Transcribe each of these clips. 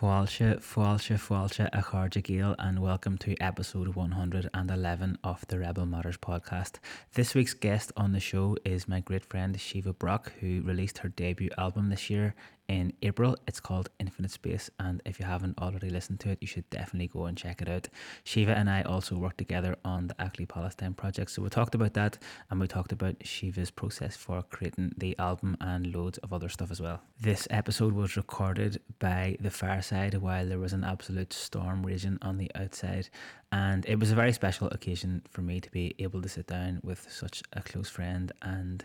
Fáilte fáilte fáilte a chuirde géal and welcome to episode 111 of the Rebel Matters podcast. This week's guest on the show is my great friend Síomha Brock, who released her debut album this year in April. It's called Infinite Space, and if you haven't already listened to it, you should definitely go and check it out. Síomha and I also worked together on the Ackley Palestine project, so we talked about that and we talked about Síomha's process for creating the album and loads of other stuff as well. This episode was recorded by the fireside while there was an absolute storm raging on the outside, and it was a very special occasion for me to be able to sit down with such a close friend and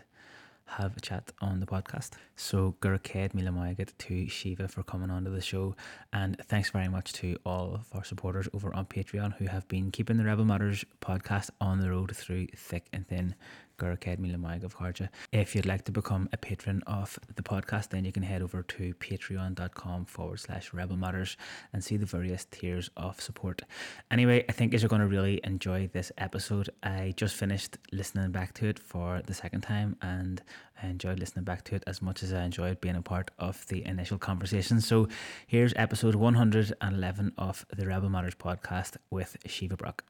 have a chat on the podcast. So Gurkhed Mila Mayagat to Síomha for coming onto the show. And thanks very much to all of our supporters over on Patreon who have been keeping the Rebel Matters podcast on the road through thick and thin. Mila Mayagat of Harja. If you'd like to become a patron of the podcast, then you can head over to patreon.com forward slash rebel matters and see the various tiers of support. Anyway, I think you're going to really enjoy this episode. I just finished listening back to it for the second time and I enjoyed listening back to it as much as I enjoyed being a part of the initial conversation. So here's episode 111 of the Rebel Matters podcast with Síomha Brock.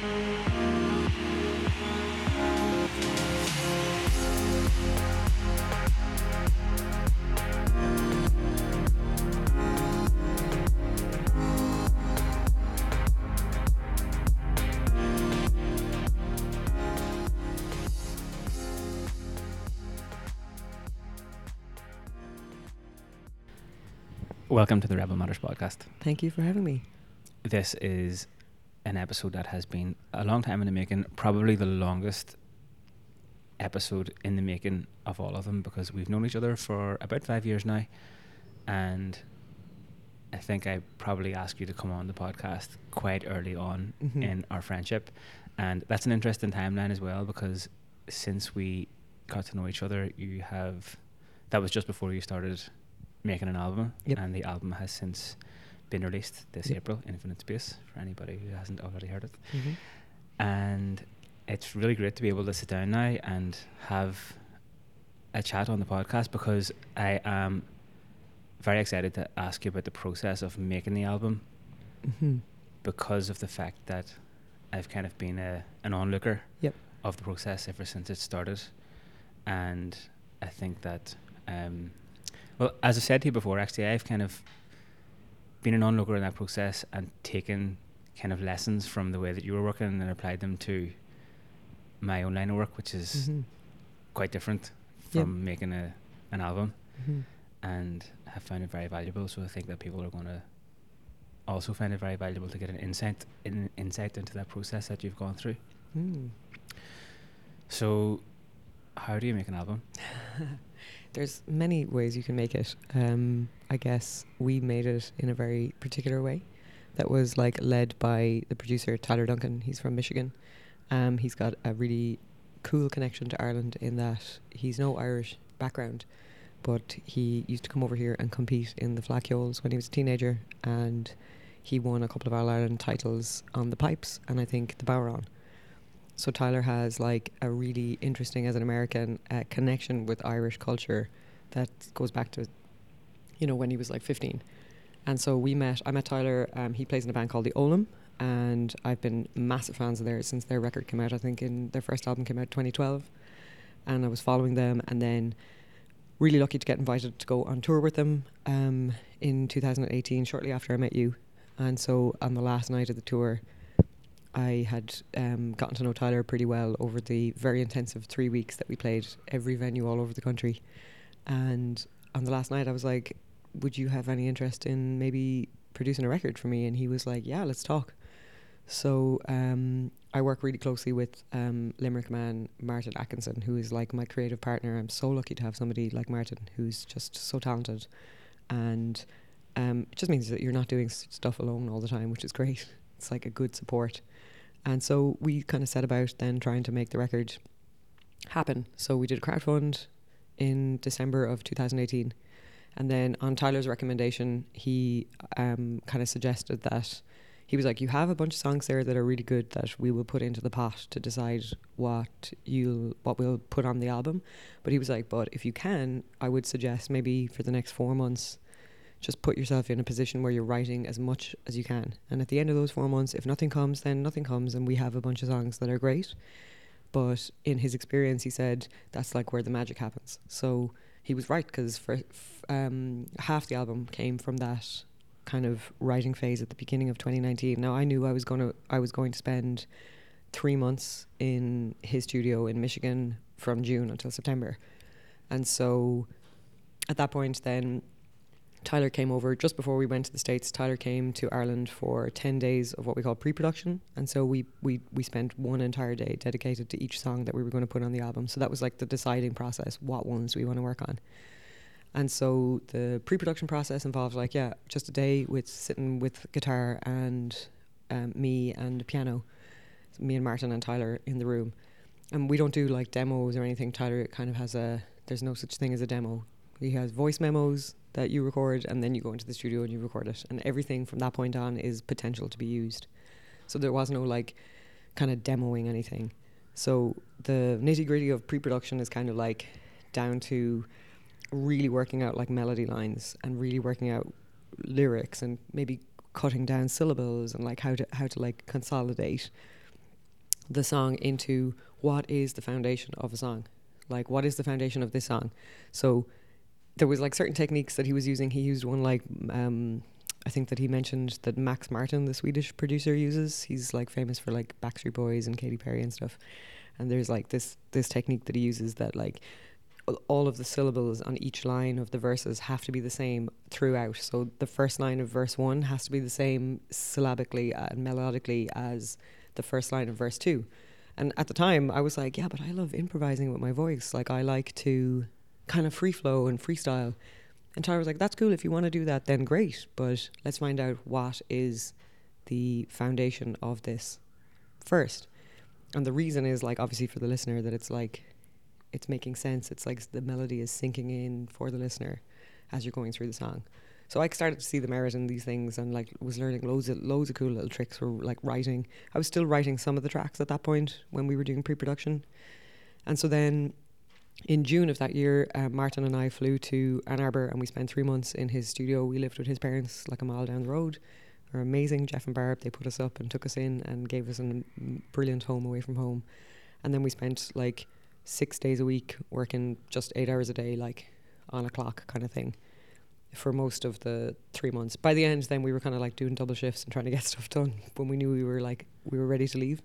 Welcome to the Rebel Matters podcast. Thank you for having me. This is an episode that has been a long time in the making, probably the longest episode in the making of all of them because we've known each other for about five years now. And I think I probably asked you to come on the podcast quite early on Mhm. in our friendship. And that's an interesting timeline as well because since we got to know each other, you have that was just before you started making an album. Yep. And the album has since been released this Yep. April, Infinite Space, for anybody who hasn't already heard it. Mhm. And it's really great to be able to sit down now and have a chat on the podcast because I am very excited to ask you about the process of making the album Mhm. because of the fact that I've kind of been a, an onlooker Yep. of the process ever since it started. And I think that, um, well, as I said to you before, actually, I've kind of been an onlooker in that process and taken kind of lessons from the way that you were working and then applied them to my own line of work, which is Mhm. quite different Yep. from making a, an album Mhm. and have found it very valuable. So I think that people are going to also find it very valuable to get an insight in, insight into that process that you've gone through. Mm. So, how do you make an album? There's many ways you can make it. Um, I guess we made it in a very particular way that was like led by the producer Tyler Duncan. He's from Michigan. Um, he's got a really cool connection to Ireland in that he's no Irish background, but he used to come over here and compete in the Fleadh Cheoils when he was a teenager, and he won a couple of All Ireland titles on the pipes and I think the bodhrán. So Tyler has like a really interesting as an American uh, connection with Irish culture that goes back to, you know, when he was like 15. And so we met. I met Tyler. Um, he plays in a band called the Olllam, and I've been massive fans of theirs since their record came out. I think in their first album came out 2012, and I was following them, and then really lucky to get invited to go on tour with them um, in 2018, shortly after I met you. And so on the last night of the tour, I had um, gotten to know Tyler pretty well over the very intensive three weeks that we played every venue all over the country. And on the last night, I was like, Would you have any interest in maybe producing a record for me? And he was like, Yeah, let's talk. So um, I work really closely with um, Limerick man Martin Atkinson, who is like my creative partner. I'm so lucky to have somebody like Martin who's just so talented. And um, it just means that you're not doing stuff alone all the time, which is great. It's like a good support. And so we kind of set about then trying to make the record happen. So we did a crowdfund in December of 2018. And then on Tyler's recommendation, he um, kind of suggested that he was like, "You have a bunch of songs there that are really good that we will put into the pot to decide what you'll what we'll put on the album." But he was like, "But if you can, I would suggest maybe for the next four months." Just put yourself in a position where you're writing as much as you can. And at the end of those four months, if nothing comes, then nothing comes, and we have a bunch of songs that are great. But in his experience, he said that's like where the magic happens. So he was right because for um, half the album came from that kind of writing phase at the beginning of 2019. Now I knew I was to I was going to spend three months in his studio in Michigan from June until September, and so at that point, then Tyler came over just before we went to the states. Tyler came to Ireland for ten days of what we call pre-production, and so we we we spent one entire day dedicated to each song that we were going to put on the album. So that was like the deciding process: what ones we want to work on. And so the pre-production process involved like yeah, just a day with sitting with guitar and um, me and piano, me and Martin and Tyler in the room. And we don't do like demos or anything. Tyler kind of has a there's no such thing as a demo. He has voice memos that you record, and then you go into the studio and you record it. And everything from that point on is potential to be used. So there was no like kind of demoing anything. So the nitty gritty of pre-production is kind of like down to really working out like melody lines and really working out lyrics and maybe cutting down syllables and like how to how to like consolidate the song into what is the foundation of a song like what is the foundation of this song so there was like certain techniques that he was using he used one like um I think that he mentioned that Max Martin, the Swedish producer, uses. He's like famous for like Backstreet Boys and Katy Perry and stuff. And there's like this this technique that he uses that like all of the syllables on each line of the verses have to be the same throughout. So the first line of verse one has to be the same syllabically and melodically as the first line of verse two. And at the time, I was like, yeah, but I love improvising with my voice. Like, I like to kind of free flow and freestyle. And Tyler was like, that's cool. If you want to do that, then great. But let's find out what is the foundation of this first. And the reason is, like, obviously for the listener, that it's like it's making sense. It's like the melody is sinking in for the listener as you're going through the song. So I started to see the merit in these things and like was learning loads of loads of cool little tricks for like writing. I was still writing some of the tracks at that point when we were doing pre-production, and so then in June of that year, uh, Martin and I flew to Ann Arbor and we spent three months in his studio. We lived with his parents like a mile down the road. They're amazing, Jeff and Barb. They put us up and took us in and gave us a brilliant home away from home. And then we spent like six days a week working just eight hours a day, like on a clock kind of thing for most of the three months. By the end, then we were kind of like doing double shifts and trying to get stuff done when we knew we were like we were ready to leave.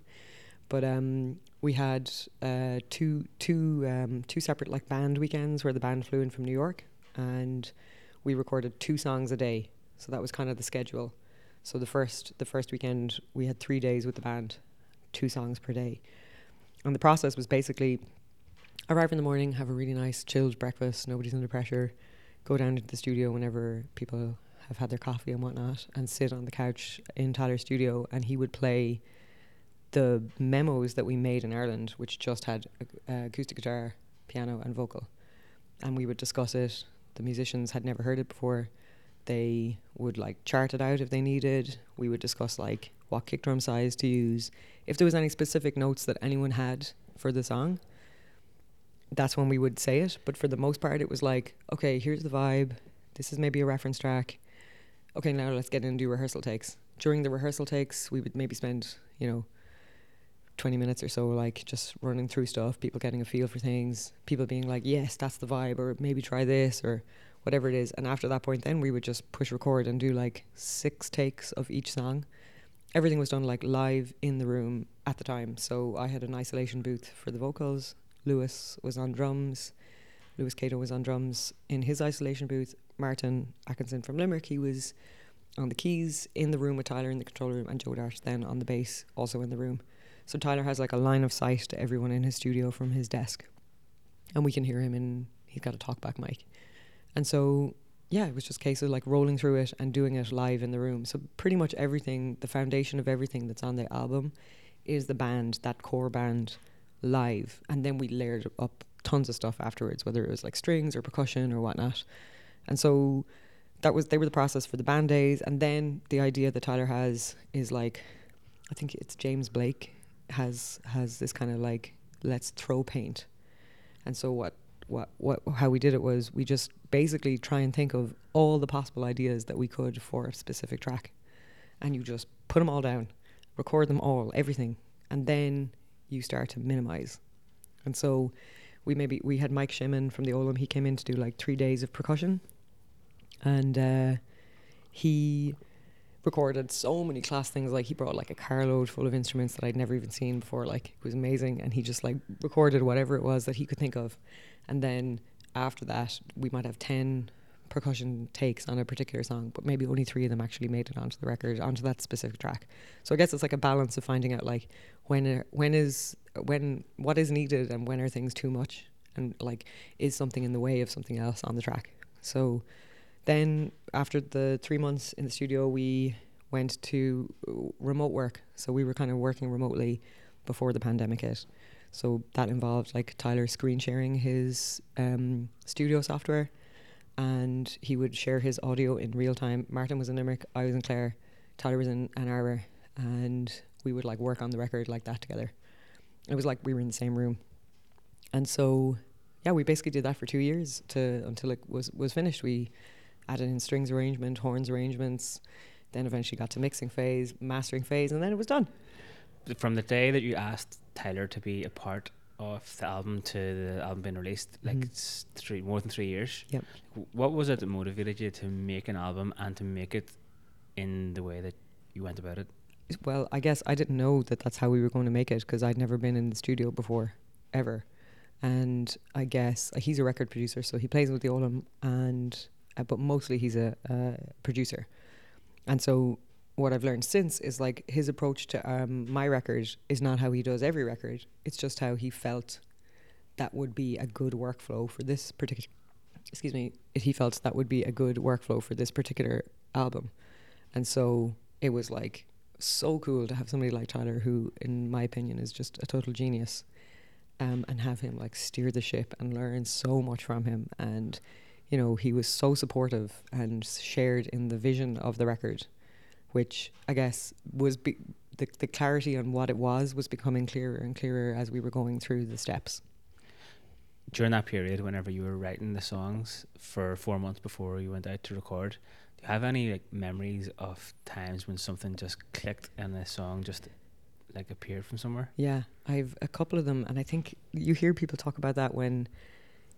But um, we had uh, two two um, two separate like band weekends where the band flew in from New York, and we recorded two songs a day. So that was kind of the schedule. So the first the first weekend we had three days with the band, two songs per day, and the process was basically arrive in the morning, have a really nice chilled breakfast, nobody's under pressure go down to the studio whenever people have had their coffee and whatnot and sit on the couch in Tyler's studio and he would play the memos that we made in Ireland, which just had uh, acoustic guitar, piano, and vocal. And we would discuss it. The musicians had never heard it before. They would like chart it out if they needed. We would discuss like what kick drum size to use. If there was any specific notes that anyone had for the song, that's when we would say it. But for the most part, it was like, okay, here's the vibe. This is maybe a reference track. Okay, now let's get in and do rehearsal takes. During the rehearsal takes, we would maybe spend, you know, 20 minutes or so, like just running through stuff, people getting a feel for things, people being like, yes, that's the vibe, or maybe try this, or whatever it is. And after that point, then we would just push record and do like six takes of each song. Everything was done like live in the room at the time. So I had an isolation booth for the vocals, Louis was on drums. Louis Cato was on drums in his isolation booth. Martin Atkinson from Limerick, he was on the keys in the room with Tyler in the control room, and Joe Dart then on the bass, also in the room. So Tyler has like a line of sight to everyone in his studio from his desk, and we can hear him in. He's got a talkback mic, and so yeah, it was just case of like rolling through it and doing it live in the room. So pretty much everything, the foundation of everything that's on the album, is the band, that core band live, and then we layered up tons of stuff afterwards, whether it was like strings or percussion or whatnot. And so that was they were the process for the band days, and then the idea that Tyler has is like, I think it's James Blake has has this kind of like let's throw paint, and so what what what how we did it was we just basically try and think of all the possible ideas that we could for a specific track, and you just put them all down, record them all, everything, and then you start to minimize, and so we maybe we had Mike Shimmin from the Olllam. He came in to do like three days of percussion, and uh, he recorded so many class things. Like he brought like a carload full of instruments that I'd never even seen before. Like it was amazing, and he just like recorded whatever it was that he could think of, and then after that we might have ten percussion takes on a particular song, but maybe only three of them actually made it onto the record, onto that specific track. So I guess it's like a balance of finding out like when when is when what is needed and when are things too much, and like is something in the way of something else on the track. So then after the three months in the studio, we went to remote work. So we were kind of working remotely before the pandemic hit. So that involved like Tyler screen sharing his um, studio software and he would share his audio in real time. Martin was in Limerick, I was in Clare, Tyler was in Ann Arbor, and we would like work on the record like that together. It was like we were in the same room, and so yeah, we basically did that for two years to until it was was finished. We added in strings arrangement, horns arrangements, then eventually got to mixing phase, mastering phase, and then it was done. From the day that you asked Tyler to be a part of the album to the album being released, like it's three more than three years. Yep. What was it that motivated you to make an album and to make it in the way that you went about it? Well, I guess I didn't know that that's how we were going to make it because I'd never been in the studio before, ever. And I guess uh, he's a record producer, so he plays with the Olllam, and uh, but mostly he's a uh, producer. And so what I've learned since is like his approach to um, my record is not how he does every record. It's just how he felt that would be a good workflow for this particular. Excuse me. He felt that would be a good workflow for this particular album, and so it was like so cool to have somebody like Tyler, who, in my opinion, is just a total genius, um, and have him like steer the ship and learn so much from him. And you know, he was so supportive and shared in the vision of the record, which I guess was be- the the clarity on what it was was becoming clearer and clearer as we were going through the steps. During that period, whenever you were writing the songs for four months before you went out to record, do you have any like memories of times when something just clicked and the song just like appeared from somewhere? Yeah, I've a couple of them, and I think you hear people talk about that when,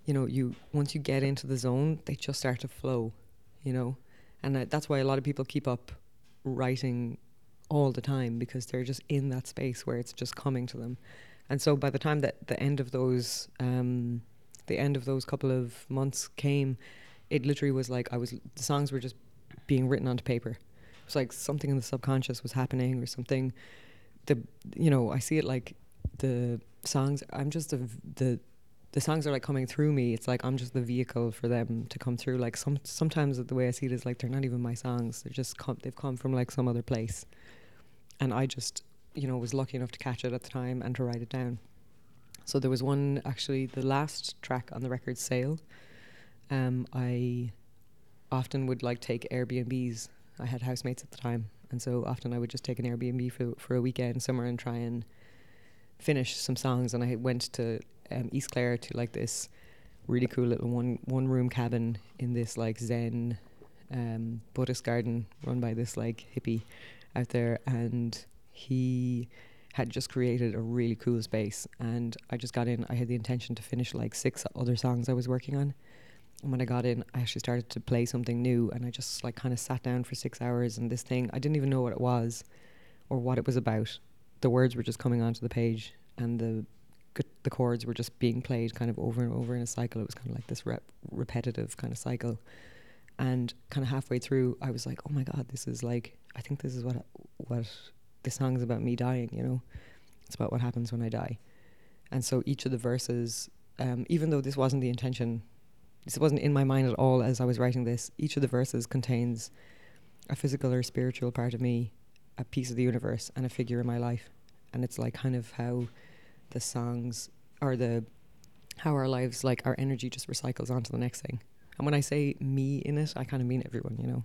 you know, you once you get into the zone, they just start to flow, you know, and that's why a lot of people keep up writing all the time because they're just in that space where it's just coming to them, and so by the time that the end of those, um, the end of those couple of months came, it literally was like I was the songs were just being written onto paper. It was like something in the subconscious was happening or something the you know I see it like the songs. I'm just the the the songs are like coming through me. It's like I'm just the vehicle for them to come through. Like some sometimes the way I see it is like they're not even my songs. They're just come, they've come from like some other place, and I just you know was lucky enough to catch it at the time and to write it down. So there was one actually the last track on the record sale. Um, I often would like take Airbnbs. I had housemates at the time, and so often I would just take an Airbnb for for a weekend somewhere and try and finish some songs. And I went to um, East Clare to like this really cool little one one room cabin in this like Zen um, Buddhist garden run by this like hippie out there, and he had just created a really cool space. And I just got in. I had the intention to finish like six other songs I was working on. And when I got in, I actually started to play something new, and I just like kind of sat down for six hours. And this thing, I didn't even know what it was, or what it was about. The words were just coming onto the page, and the the chords were just being played kind of over and over in a cycle. It was kind of like this rep- repetitive kind of cycle. And kind of halfway through, I was like, "Oh my god, this is like I think this is what what this song is about me dying. You know, it's about what happens when I die." And so each of the verses, um, even though this wasn't the intention this wasn't in my mind at all as I was writing this. Each of the verses contains a physical or spiritual part of me, a piece of the universe, and a figure in my life. And it's like kind of how the songs or the how our lives, like our energy, just recycles onto the next thing. And when I say me in it, I kind of mean everyone, you know.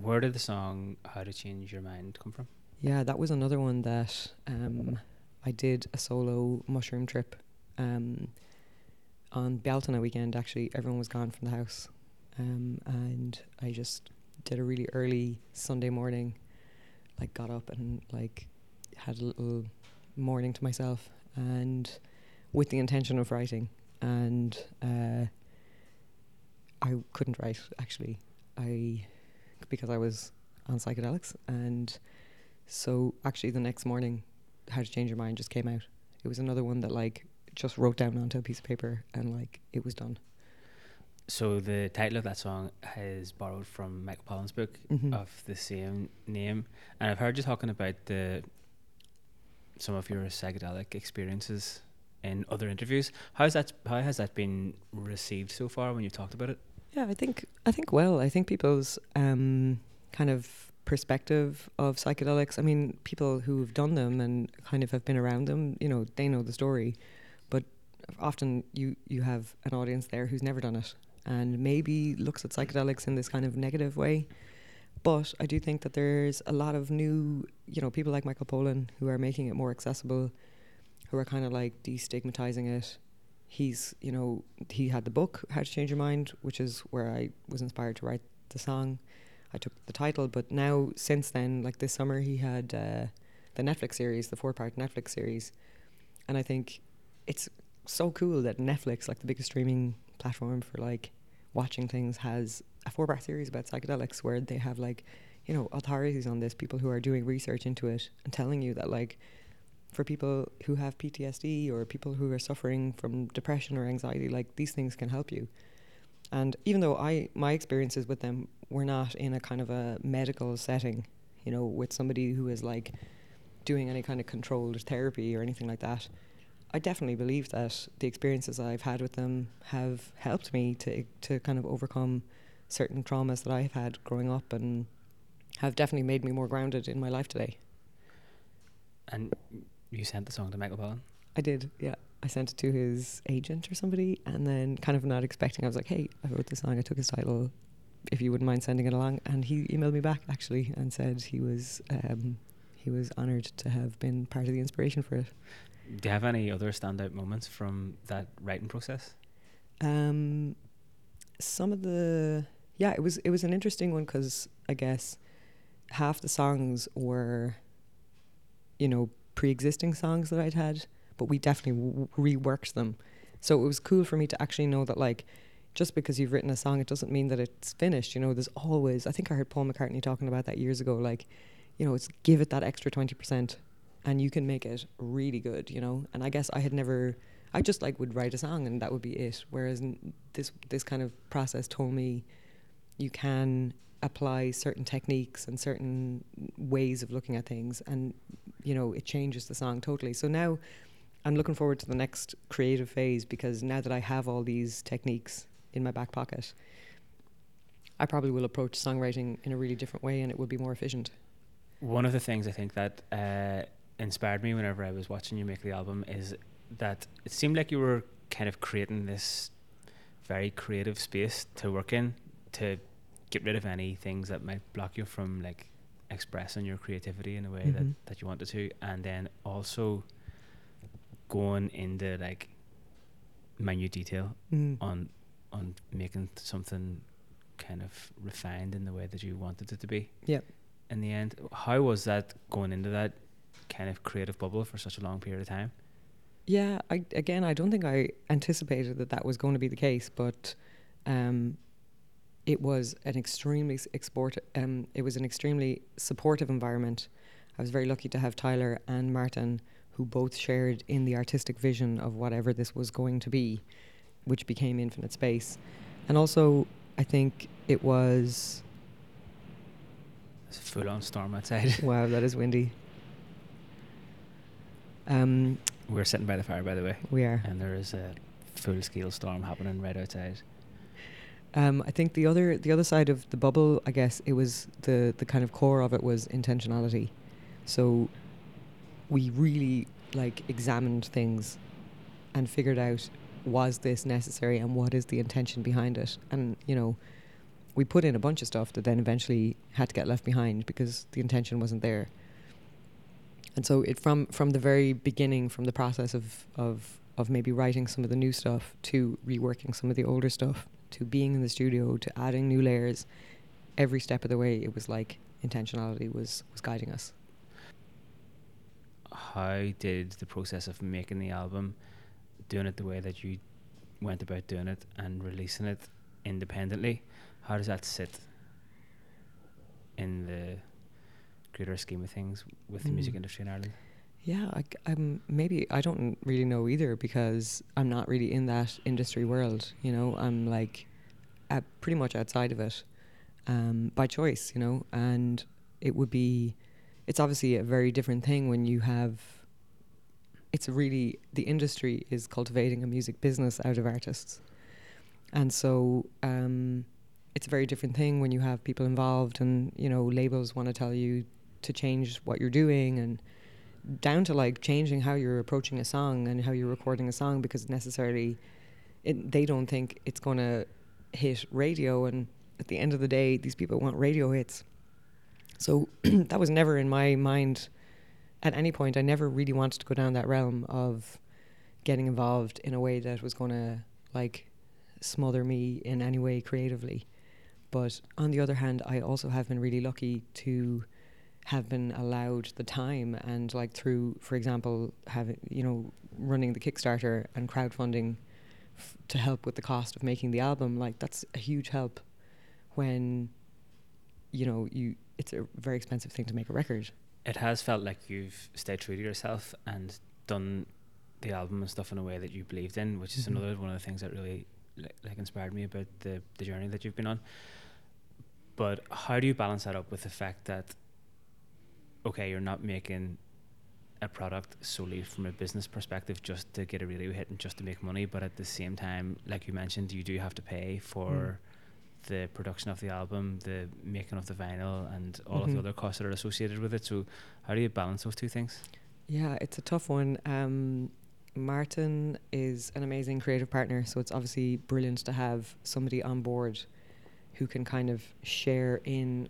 Where did the song "How to Change Your Mind" come from? Yeah, that was another one that um, I did a solo mushroom trip um, on Bealtaine weekend. Actually, everyone was gone from the house, um, and I just did a really early Sunday morning. Like, got up and like had a little morning to myself, and with the intention of writing. And uh, I couldn't write actually. I because I was on psychedelics, and so actually the next morning, How to Change Your Mind just came out. It was another one that like just wrote down onto a piece of paper and like it was done. So the title of that song is borrowed from Michael Pollan's book Mhm. of the same name, and I've heard you talking about the some of your psychedelic experiences in other interviews. How's that? How has that been received so far when you've talked about it? Yeah, I think I think well. I think people's um, kind of perspective of psychedelics. I mean, people who've done them and kind of have been around them, you know, they know the story. But often you you have an audience there who's never done it and maybe looks at psychedelics in this kind of negative way. But I do think that there's a lot of new, you know, people like Michael Pollan who are making it more accessible, who are kind of like destigmatizing it. He's, you know, he had the book How to Change Your Mind, which is where I was inspired to write the song. I took the title, but now since then, like this summer, he had uh, the Netflix series, the four-part Netflix series, and I think it's so cool that Netflix, like the biggest streaming platform for like watching things, has a four-part series about psychedelics where they have like, you know, authorities on this, people who are doing research into it and telling you that like for people who have PTSD or people who are suffering from depression or anxiety, like these things can help you. And even though I my experiences with them were not in a kind of a medical setting, you know, with somebody who is like doing any kind of controlled therapy or anything like that, I definitely believe that the experiences I've had with them have helped me to to kind of overcome certain traumas that I've had growing up and have definitely made me more grounded in my life today. And you sent the song to Michael Pollan. I did, yeah. I sent it to his agent or somebody, and then kind of not expecting, I was like, "Hey, I wrote this song. I took his title. If you wouldn't mind sending it along." And he emailed me back actually and said he was um, he was honoured to have been part of the inspiration for it. Do you have any other standout moments from that writing process? Um, some of the yeah, it was it was an interesting one because I guess half the songs were, you know, pre-existing songs that I'd had, but we definitely w- reworked them. So it was cool for me to actually know that like, just because you've written a song, it doesn't mean that it's finished. You know, there's always. I think I heard Paul McCartney talking about that years ago. Like, you know, it's give it that extra twenty percent, and you can make it really good. You know, and I guess I had never. I just like would write a song and that would be it. Whereas this this kind of process told me you can apply certain techniques and certain ways of looking at things, and you know it changes the song totally. So now I'm looking forward to the next creative phase because now that I have all these techniques in my back pocket, I probably will approach songwriting in a really different way, and it will be more efficient. One of the things I think that uh, inspired me whenever I was watching you make the album is that it seemed like you were kind of creating this very creative space to work in to get rid of any things that might block you from like expressing your creativity in a way Mhm. that, that you wanted to and then also going into like minute detail Mm. on on making something kind of refined in the way that you wanted it to be. Yeah. In the end, how was that going into that kind of creative bubble for such a long period of time? Yeah, I, again, I don't think I anticipated that that was going to be the case, but um, it was an extremely export. Um, it was an extremely supportive environment. I was very lucky to have Tyler and Martin, who both shared in the artistic vision of whatever this was going to be, which became Infinite Space, and also I think it was It's a full on storm outside. wow, that is windy. Um, We're sitting by the fire, by the way, we are. and there is a full scale storm happening right outside. Um, I think the other the other side of the bubble, I guess, it was the the kind of core of it was intentionality. So we really like examined things and figured out was this necessary and what is the intention behind it? And you know, we put in a bunch of stuff that then eventually had to get left behind because the intention wasn't there. And so it from from the very beginning, from the process of of of maybe writing some of the new stuff to reworking some of the older stuff to being in the studio to adding new layers, every step of the way it was like intentionality was was guiding us. How did the process of making the album, doing it the way that you went about doing it and releasing it independently, how does that sit in the greater scheme of things with the music Mm. industry in Ireland? Yeah, I, am maybe I don't really know either because I'm not really in that industry world. You know, I'm like pretty much outside of it um, by choice. You know, and it would be. It's obviously a very different thing when you have. It's really the industry is cultivating a music business out of artists, and so um, it's a very different thing when you have people involved and you know labels want to tell you to change what you're doing and down to like changing how you're approaching a song and how you're recording a song because necessarily it, they don't think it's going to hit radio and at the end of the day these people want radio hits. So that was never in my mind at any point. I never really wanted to go down that realm of getting involved in a way that was going to like smother me in any way creatively. But on the other hand i also have been really lucky to have been allowed the time and like through for example having you know running the kickstarter and crowdfunding f- to help with the cost of making the album like that's a huge help when you know you it's a very expensive thing to make a record It has felt like you've stayed true to yourself and done the album and stuff in a way that you believed in, which is Mhm. another one of the things that really like, like inspired me about the the journey that you've been on. But how do you balance that up with the fact that okay, you're not making a product solely from a business perspective just to get a radio hit and just to make money, but at the same time, like you mentioned, you do have to pay for the production of the album, the making of the vinyl, and all of Mhm. the other costs that are associated with it. So, how do you balance those two things? Yeah, it's a tough one. Um, Martin is an amazing creative partner, so it's obviously brilliant to have somebody on board who can kind of share in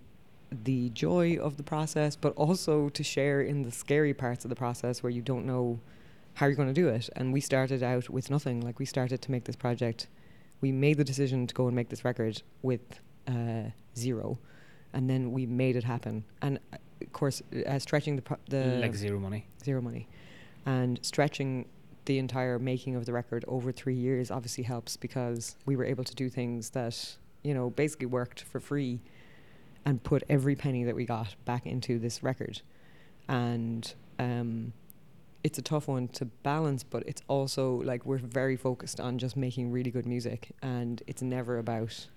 the joy of the process, but also to share in the scary parts of the process where you don't know how you're going to do it. And we started out with nothing. Like we started to make this project, we made the decision to go and make this record with uh, zero, and then we made it happen. And uh, of course, uh, stretching the pro- the like zero money. zero money. And stretching the entire making of the record over three years obviously helps because we were able to do things that, you know, basically worked for free and put every penny that we got back into this record. And um, it's a tough one to balance, but it's also like we're very focused on just making really good music. And it's never about.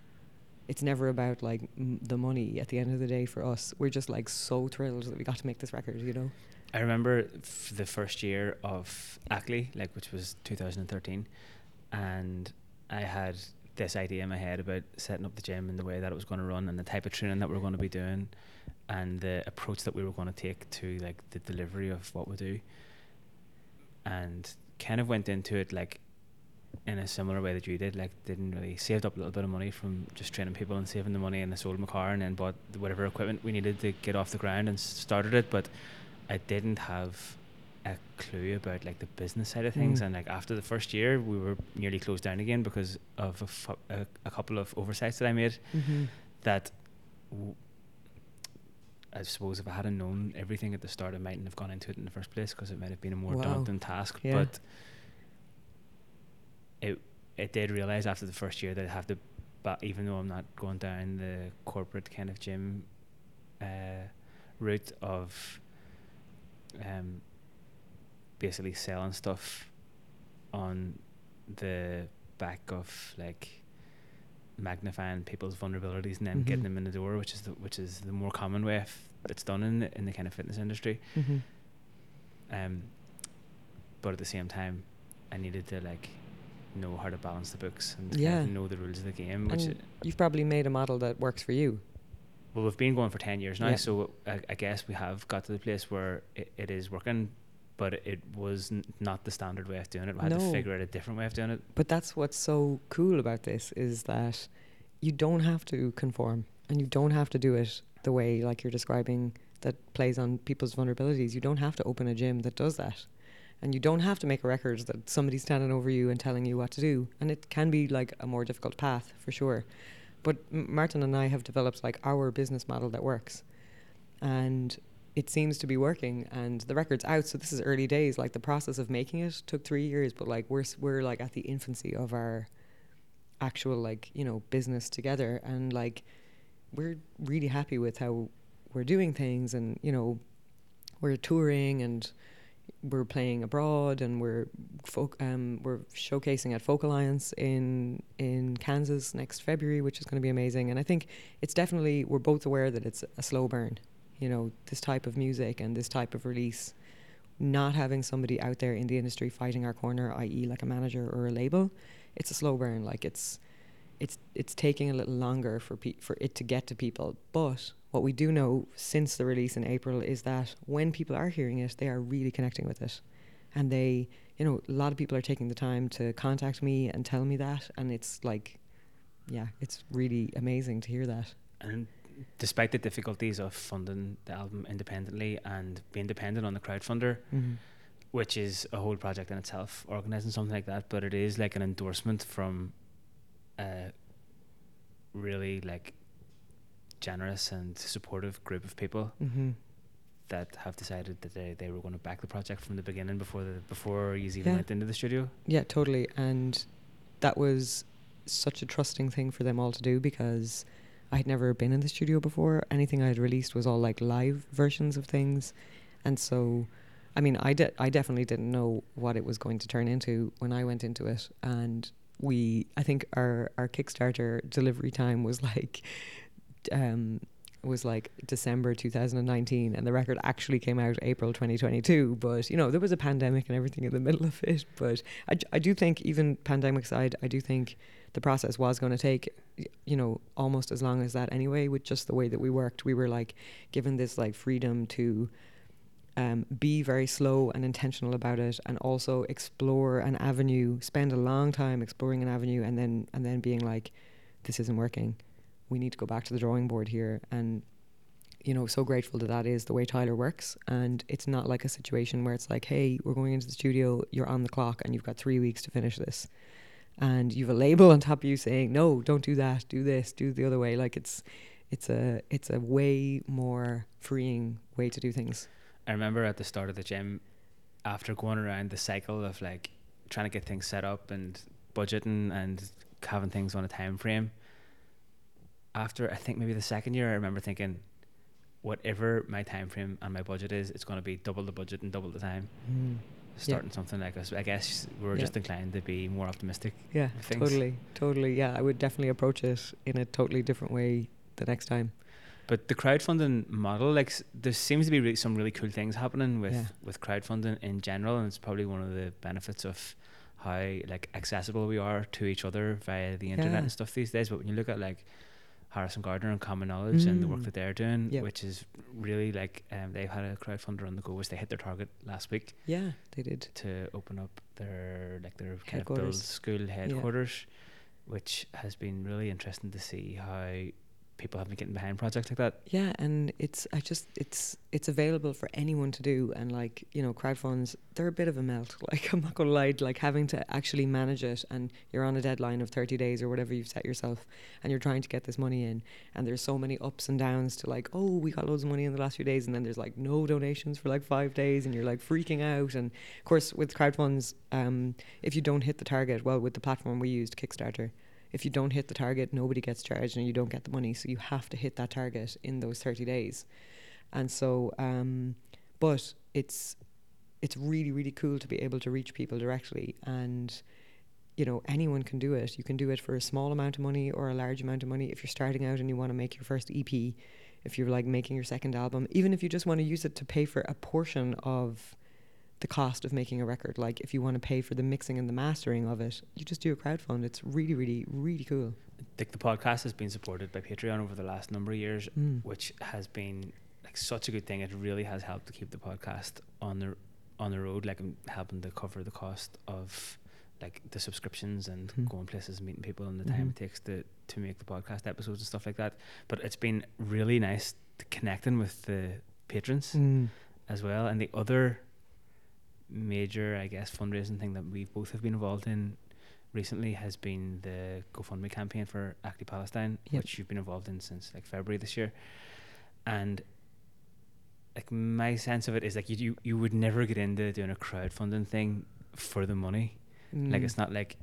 It's never about like m- the money at the end of the day for us. We're just like so thrilled that we got to make this record, you know? I remember f- the first year of Ackley, like which was 2013, and I had this idea in my head about setting up the gym and the way that it was going to run and the type of training that we were going to be doing and the approach that we were going to take to like the delivery of what we do. And kind of went into it like in a similar way that you did like didn't really saved up a little bit of money from just training people and saving the money and I sold my car and then bought whatever equipment we needed to get off the ground and started it but I didn't have a clue about like the business side of things Mm. and like after the first year we were nearly closed down again because of a, fu- a, a couple of oversights that I made Mm-hmm. that w- I suppose if I hadn't known everything at the start I mightn't have gone into it in the first place because it might have been a more Wow. daunting task Yeah. but it it did realize after the first year that I have to but even though I'm not going down the corporate kind of gym uh, route of um, basically selling stuff on the back of like magnifying people's vulnerabilities and then getting Mhm. them in the door, which is the which is the more common way of, it's done in the, in the kind of fitness industry. Mm-hmm. Um, but at the same time, I needed to like know how to balance the books and kind Yeah. of know the rules of the game. Which And you've probably made a model that works for you. well, we've been going for ten years now, Yeah. so I, I guess we have got to the place where it, it is working but it was n- not the standard way of doing it. We had to figure out a different way of doing it. But that's what's so cool about this is that you don't have to conform and you don't have to do it the way like you're describing that plays on people's vulnerabilities. You don't have to open a gym that does that. And you don't have to make a record that somebody's standing over you and telling you what to do. And it can be like a more difficult path for sure. But M- Martin and I have developed like our business model that works. And it seems to be working and the record's out so this is early days like the process of making it took 3 years but like we're we're like at the infancy of our actual like you know business together and like we're really happy with how we're doing things and you know we're touring and we're playing abroad and we're folk, um, we're showcasing at Folk Alliance in in Kansas next February, which is going to be amazing. And I think it's definitely we're both aware that it's a slow burn. You know, this type of music and this type of release, not having somebody out there in the industry fighting our corner, i.e., like a manager or a label, it's a slow burn. Like it's it's it's taking a little longer for pe- for it to get to people. But what we do know since the release in April is that when people are hearing it, they are really connecting with it, and they, you know, a lot of people are taking the time to contact me and tell me that, and it's like, yeah, it's really amazing to hear that. And despite the difficulties of funding the album independently and being dependent on the crowdfunder, Mm-hmm. which is a whole project in itself, organizing something like that, but it is like an endorsement from a really like generous and supportive group of people Mm-hmm. that have decided that they, they were going to back the project from the beginning before the before you even Yeah. went into the studio. Yeah, totally. And that was such a trusting thing for them all to do because I had never been in the studio before. Anything I had released was all like live versions of things. And so, I mean, I, de- I definitely didn't know what it was going to turn into when I went into it. And we, I think our, our Kickstarter delivery time was like, um, was like December 2019 and the record actually came out April 2022 but you know there was a pandemic and everything in the middle of it but I, I do think even pandemic side I do think the process was going to take you know almost as long as that anyway with just the way that we worked. We were like given this like freedom to um, be very slow and intentional about it and also explore an avenue spend a long time exploring an avenue and then and then being like this isn't working. We need to go back to the drawing board here. And you know so grateful that that is the way tyler works. And it's not like a situation where it's like hey we're going into the studio. You're on the clock and you've got three weeks to finish this and you've a label on top of you saying no don't do that do this do the other way like it's it's a it's a way more freeing way to do things I remember at the start of the gym, after going around the cycle of like trying to get things set up and budgeting and having things on a time frame. After I think maybe the second year, I remember thinking, whatever my time frame and my budget is, it's going to be double the budget and double the time. Hmm. Starting something like us, I guess we're Yeah. just inclined to be more optimistic. yeah totally totally yeah i would definitely approach it in a totally different way the next time But the crowdfunding model, like s- there seems to be really, some really cool things happening with Yeah. with crowdfunding in general, and it's probably one of the benefits of how like accessible we are to each other via the internet Yeah. and stuff these days. But when you look at like Harrison Gardner and Common Knowledge and the work Mm. that they're doing, Yep. which is really like um, they've had a crowdfunder on the go, which they hit their target last week yeah they did to open up their like their kind of build school headquarters, which has been really interesting to see how people have been getting behind projects like that. Yeah, and it's I just it's it's available for anyone to do, and like you know, crowdfunds they're a bit of a melt. Like I'm not gonna lie, like having to actually manage it, and you're on a deadline of 30 days or whatever you've set yourself, and you're trying to get this money in, and there's so many ups and downs to like, oh, we got loads of money in the last few days, and then there's like no donations for like five days, and you're like freaking out. And of course, with crowdfunds, um, if you don't hit the target, well, with the platform we used, Kickstarter if you don't hit the target, nobody gets charged and you don't get the money. So you have to hit that target in those 30 days. And so, um, but it's it's really really cool to be able to reach people directly and you know anyone can do it you can do it for a small amount of money or a large amount of money if you're starting out and you want to make your first ep if you're like making your second album even if you just want to use it to pay for a portion of the cost of making a record like if you want to pay for the mixing and the mastering of it you just do a crowdfund it's really really really cool I think the podcast has been supported by Patreon over the last number of years, mm. which has been like such a good thing. It really has helped to keep the podcast on the on the road, like helping to cover the cost of like the subscriptions and Mhm. going places and meeting people and the time Mhm. it takes to to make the podcast episodes and stuff like that. But it's been really nice to connecting with the patrons Mm. as well. And the other major, I guess, fundraising thing that we both have been involved in recently has been the GoFundMe campaign for Acne Palestine, Yep. which you've been involved in since like February this year. And like my sense of it is like you you, you would never get into doing a crowdfunding thing for the money. Like Mm. it's not like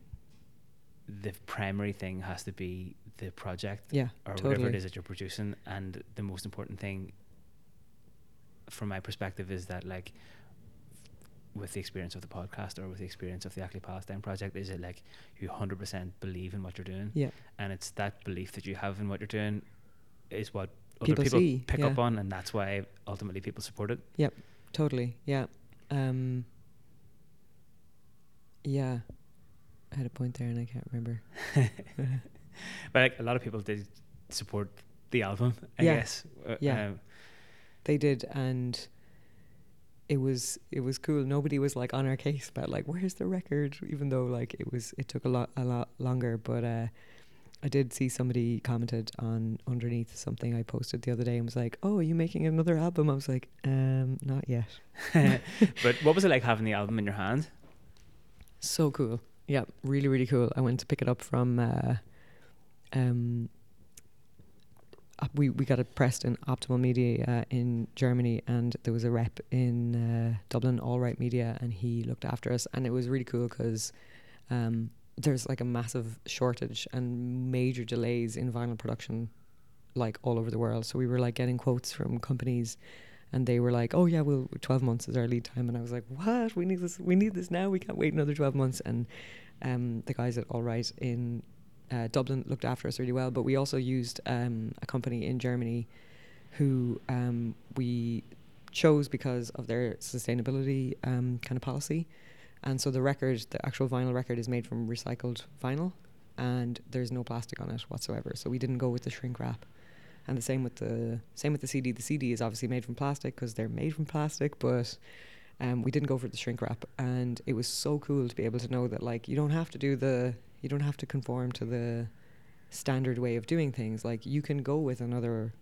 the primary thing has to be the project yeah, or whatever it is that you're producing and the most important thing from my perspective is that like with the experience of the podcast or with the experience of the Actually Palestine project is it like you 100% believe in what you're doing Yeah. and it's that belief that you have in what you're doing is what other People people, see, pick yeah. up on and that's why ultimately people support it Yep. Totally. Yeah. Um, yeah. I had a point there and I can't remember. but like a lot of people did support the album I Yeah. guess Uh, Yeah. um, They did, and it was it was cool. Nobody was like on our case about like where's the record, even though like it was it took a lot a lot longer. But uh, I did see somebody commented on underneath something I posted the other day and was like, "Oh, are you making another album?" I was like, "Um, not yet." but what was it like having the album in your hand So cool. Yeah, really, really cool. I went to pick it up from uh, um we we got it pressed in Optimal Media uh, in Germany, and there was a rep in uh, Dublin, All Right Media, and he looked after us, and it was really cool because um, there's like a massive shortage and major delays in vinyl production, like all over the world. So we were like getting quotes from companies. And they were like, "Oh yeah, well, twelve months is our lead time." And I was like, "What? We need this. We need this now. We can't wait another twelve months." And um, the guys at All Right in uh, Dublin looked after us really well. But we also used um, a company in Germany who um, we chose because of their sustainability um, kind of policy. And so the record, the actual vinyl record, is made from recycled vinyl, and there's no plastic on it whatsoever. So we didn't go with the shrink wrap. And the same with the same with the CD. The CD is obviously made from plastic because they're made from plastic, but um, we didn't go for the shrink wrap. And it was so cool to be able to know that like you don't have to do the you don't have to conform to the standard way of doing things. Like you can go with another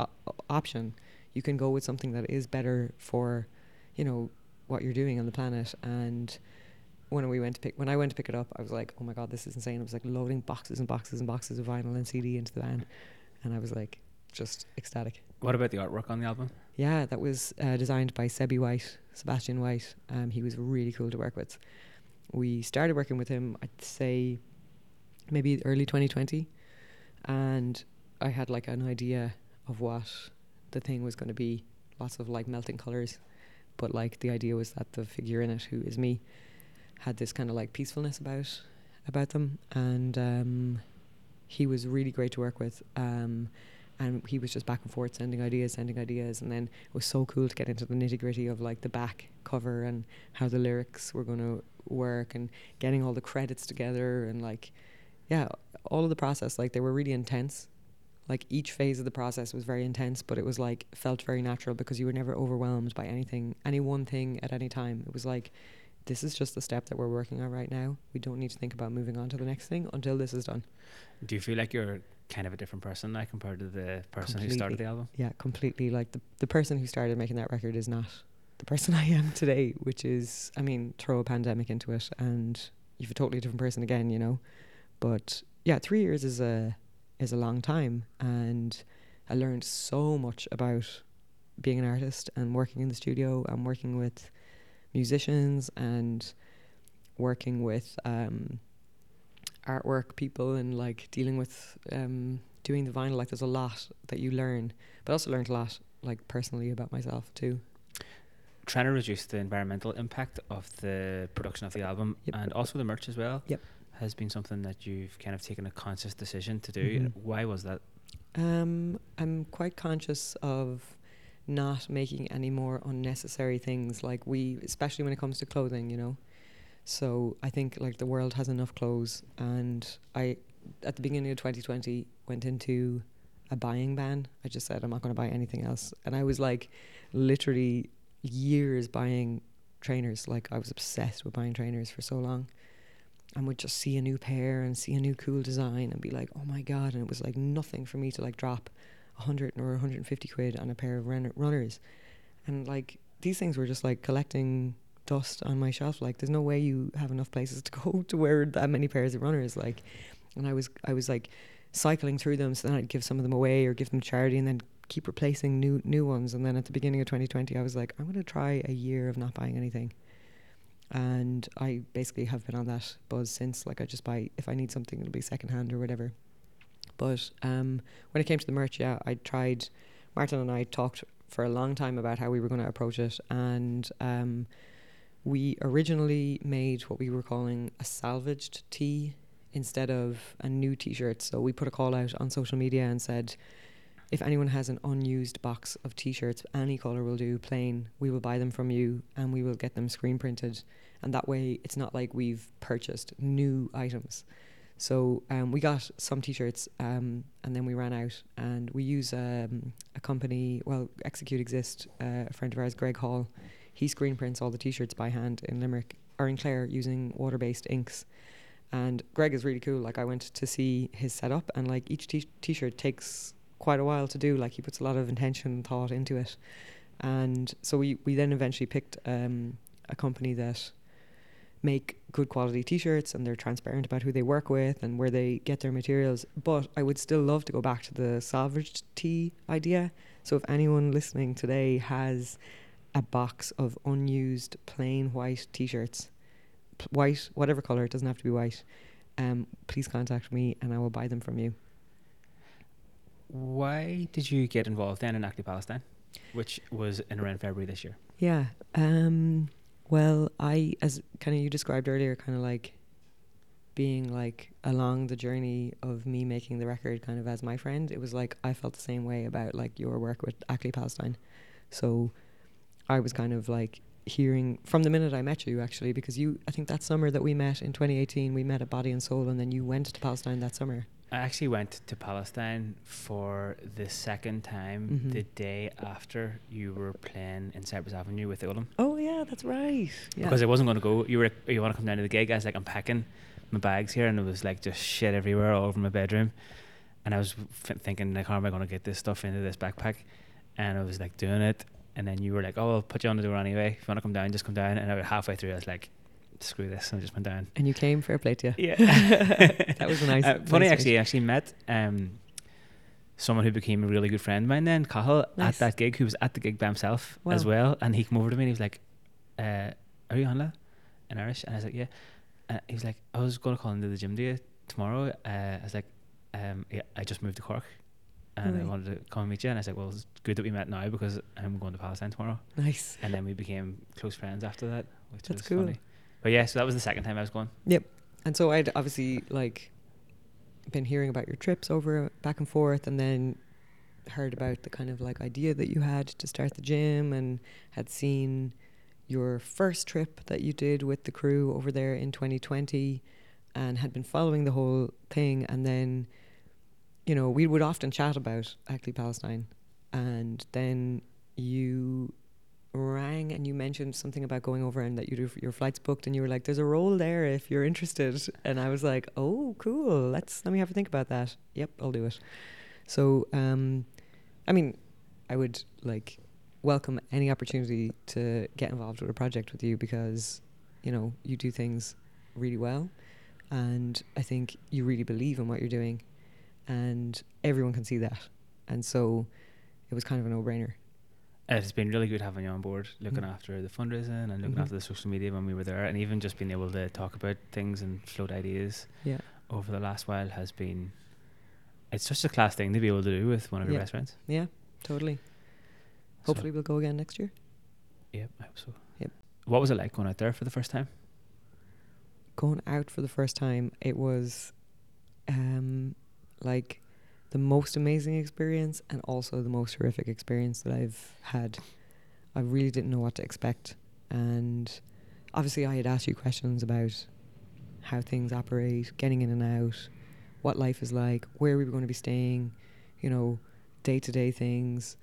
o- option. You can go with something that is better for, you know, what you're doing on the planet. And when we went to pick, when I went to pick it up, I was like, oh my god, this is insane. I was like loading boxes and boxes and boxes of vinyl and CD into the van, and I was like, just ecstatic. what about the artwork on the album Yeah, that was uh, designed by Sebi White, Sebastian White. Um, he was really cool to work with. We started working with him, I'd say, maybe early 2020, and I had like an idea of what the thing was going to be. Lots of like melting colors, but like the idea was that the figure in it, who is me, had this kind of like peacefulness about about them, and um, he was really great to work with. Um, and he was just back and forth sending ideas, sending ideas, and then it was so cool to get into the nitty gritty of like the back cover and how the lyrics were going to work and getting all the credits together and like yeah, all of the process like they were really intense. Like each phase of the process was very intense, but it was like felt very natural because you were never overwhelmed by anything, any one thing at any time. It was like this is just the step that we're working on right now. We don't need to think about moving on to the next thing until this is done. do you feel like you're kind of a different person now compared to the person who started the album yeah, completely. Like the the person who started making that record is not the person I am today, which is, I mean, throw a pandemic into it, and you've a totally different person again, you know. But yeah, three years is a is a long time, and I learned so much about being an artist and working in the studio and working with musicians and working with um, artwork people and like dealing with um, doing the vinyl. Like there's a lot that you learn, but I also learned a lot like personally about myself too. trying to reduce the environmental impact of the production of the album Yep. and also the merch as well Yep. Has been something that you've kind of taken a conscious decision to do Mhm. why was that Um, I'm quite conscious of not making any more unnecessary things like we, especially when it comes to clothing, you know. So I think like the world has enough clothes, and I, at the beginning of 2020, went into a buying ban. I just said I'm not going to buy anything else, and I was like, literally years buying trainers. Like I was obsessed with buying trainers for so long. And would just see a new pair and see a new cool design and be like, oh my god! And it was like nothing for me to like drop a hundred or 150 quid on a pair of run- runners, and like these things were just like collecting dust on my shelf. Like there's no way you have enough places to go to wear that many pairs of runners. Like, and I was I was like cycling through them, so then I'd give some of them away or give them to charity, and then keep replacing new new ones. And then at the beginning of 2020, I was like, I'm going to try a year of not buying anything and I basically have been on that buzz since. Like I just buy if I need something, it'll be secondhand or whatever. But um, when it came to the merch, yeah, I tried. Martin and I talked for a long time about how we were going to approach it, and um, we originally made what we were calling a salvaged tee instead of a new T-shirt. So we put a call out on social media and said if anyone has an unused box of t-shirts, any color will do, plain, we will buy them from you and we will get them screen printed. And that way, it's not like we've purchased new items. So um, we got some t-shirts um, and then we ran out and we use um, a company, well, Execute Exist, uh, a friend of ours, Greg Hall. He screen prints all the t-shirts by hand in Limerick or in Clare using water-based inks. And Greg is really cool. Like I went to see his setup and like each t- t-shirt takes quite a while to do. Like he puts a lot of intention and thought into it, and so we we then eventually picked um, a company that make good quality t-shirts and they're transparent about who they work with and where they get their materials. But i would still love to go back to the salvaged tee idea. So if anyone listening today has a box of unused plain white t-shirts white whatever color it doesn't have to be white um, please contact me and i will buy them from you why did you get involved then in Acne Palestine, which was in around February this year? Yeah. Um, well, I, as kind of you described earlier, kind of like being like along the journey of me making the record kind of as my friend, it was like I felt the same way about like your work with Acne Palestine. So I was kind of like hearing from the minute I met you actually because you I think that summer that we met in 2018 we met at Body and Soul and then you went to Palestine that summer. I actually went to Palestine for the second time Mhm. the day after you were playing in Cypress Avenue with Olllam. Oh yeah, that's right. Yeah. Because I wasn't going to go. You were, you want to come down to the gig? I was like, I'm packing my bags here, and it was like just shit everywhere all over my bedroom. And I was f- thinking, like, how am I going to get this stuff into this backpack? And I was like doing it, and then you were like, "Oh, I'll put you on the door anyway. If you want to come down, just come down." And I was halfway through, I was like, "Screw this!" and I just went down. and you came fair play to you. Yeah, That was a nice- Uh, funny, nice actually, I actually met um, someone who became a really good friend of mine then, Cahill, Nice. at that gig, who was at the gig by himself as well. And he came over to me and he was like, uh, "Are you Hanla?" in Irish, and I was like, "Yeah." And he was like, "I was going to call into the gym to you tomorrow." Uh, I was like, um, "Yeah, I just moved to Cork." And I wanted to come and meet you, and I was like, "Well, it's good that we met now because I'm going to Palestine tomorrow." Nice. And then we became close friends after that, which That's was cool. funny. But yeah, so that was the second time I was going. Yep. And so I'd obviously like been hearing about your trips over back and forth and then heard about the kind of like idea that you had to start the gym and had seen your first trip that you did with the crew over there in 2020 and had been following the whole thing and then you know we would often chat about actually Palestine and then you rang and you mentioned something about going over and that you do your flights booked and you were like there's a role there if you're interested. And I was like oh cool. Let's let me have a think about that. Yep I'll do it. So um I mean I would like welcome any opportunity to get involved with a project with you because you know you do things really well and I think you really believe in what you're doing and everyone can see that. And so it was kind of a no-brainer It's been really good having you on board, looking Mm. after the fundraising and looking Mhm. after the social media when we were there, and even just being able to talk about things and float ideas yeah over the last while has been. It's just a class thing to be able to do with one of your best friends. yeah totally So- hopefully we'll go again next year Yep, I hope so. Yep. What was it like going out there for the first time? going out for the first time, it was um, like the most amazing experience and also the most horrific experience that I've had. I really didn't know what to expect. And obviously, I had asked you questions about how things operate, getting in and out, what life is like, where we were going to be staying, you know, day to day things.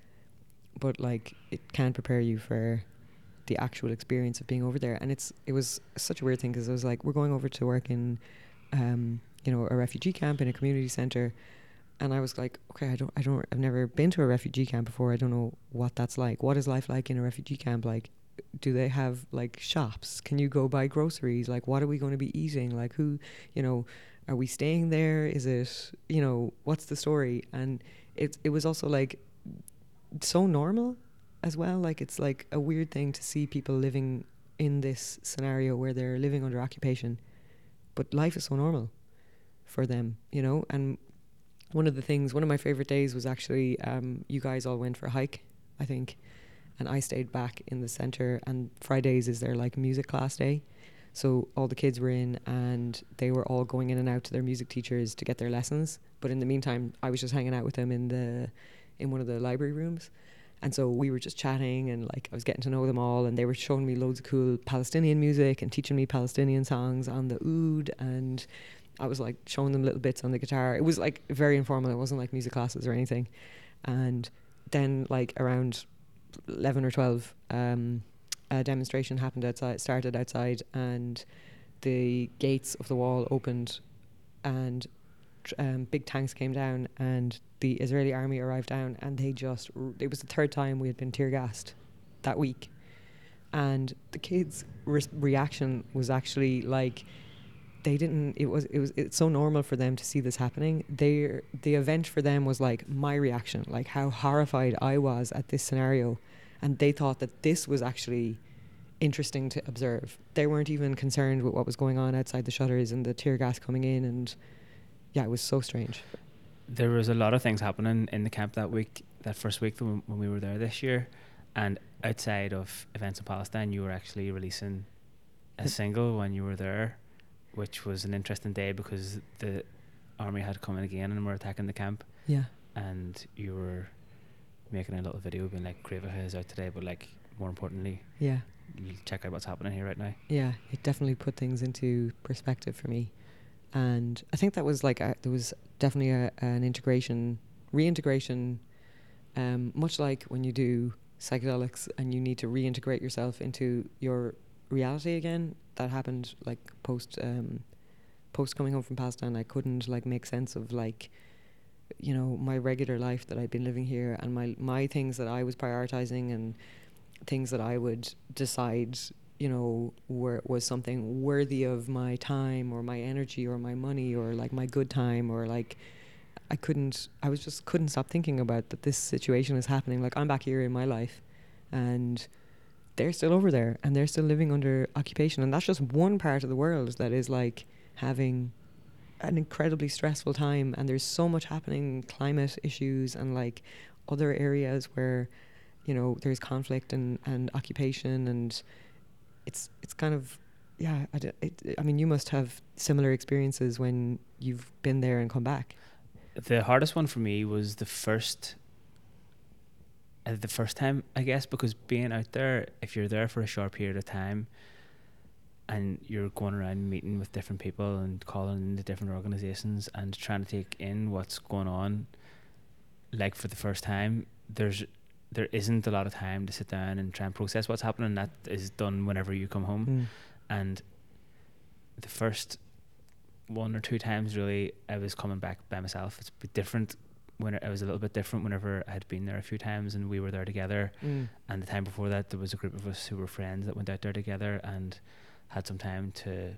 But like, it can't prepare you for the actual experience of being over there. And it's it was such a weird thing because I was like, we're going over to work in, um, you know, a refugee camp in a community center, and I was like, okay, I don't, I don't, I've never been to a refugee camp before. I don't know what that's like. What is life like in a refugee camp? Like, do they have like shops? Can you go buy groceries? Like, what are we going to be eating? Like, who, you know, are we staying there? Is it, you know, what's the story? And it, it was also like so normal as well. Like, it's like a weird thing to see people living in this scenario where they're living under occupation, but life is so normal for them, you know. And one of the things, one of my favorite days was actually um, you guys all went for a hike, I think, and I stayed back in the center. And Fridays is their like music class day, so all the kids were in, and they were all going in and out to their music teachers to get their lessons. But in the meantime, I was just hanging out with them in the in one of the library rooms. And so we were just chatting and like I was getting to know them all and they were showing me loads of cool Palestinian music and teaching me Palestinian songs on the oud and I was like showing them little bits on the guitar. It was like very informal. It wasn't like music classes or anything. And then like around eleven or twelve, um, a demonstration happened outside. Started outside, and the gates of the wall opened, and um, big tanks came down, and the Israeli army arrived down, and they just. It was the third time we had been tear gassed that week, and the kids' re- reaction was actually like they didn't it was it was it's so normal for them to see this happening. They the event for them was like my reaction like how horrified i was at this scenario. And they thought that this was actually interesting to observe. They weren't even concerned with what was going on outside the shutters and the tear gas coming in and yeah it was so strange. There was a lot of things happening in the camp that week that first week when we were there this year. And outside of events in palestine you were actually releasing a hm. single when you were there which was an interesting day because the army had come in again and were attacking the camp. Yeah. And you were making a little video being like, Grievacha is out today, but like more importantly, yeah, check out what's happening here right now. Yeah, it definitely put things into perspective for me, and I think that was like a, there was definitely a, an integration, reintegration, um, much like when you do psychedelics and you need to reintegrate yourself into your reality again that happened like post um, post coming home from Palestine. I couldn't like make sense of like you know my regular life that I'd been living here and my my things that I was prioritizing and things that I would decide you know were was something worthy of my time or my energy or my money or like my good time or like I couldn't I was just couldn't stop thinking about that this situation is happening like I'm back here in my life and they're still over there and they're still living under occupation. And that's just one part of the world that is like having an incredibly stressful time. And there's so much happening climate issues and like other areas where, you know, there's conflict and, and occupation. And it's, it's kind of, yeah, I, it, I mean, you must have similar experiences when you've been there and come back. The hardest one for me was the first the first time, I guess, because being out there, if you're there for a short period of time and you're going around meeting with different people and calling into different organizations and trying to take in what's going on, like for the first time, there's there isn't a lot of time to sit down and try and process what's happening. That is done whenever you come home, mm. and the first one or two times really I was coming back by myself. It's a bit different when it was a little bit different whenever I had been there a few times and we were there together. Mm. And the time before that, there was a group of us who were friends that went out there together and had some time to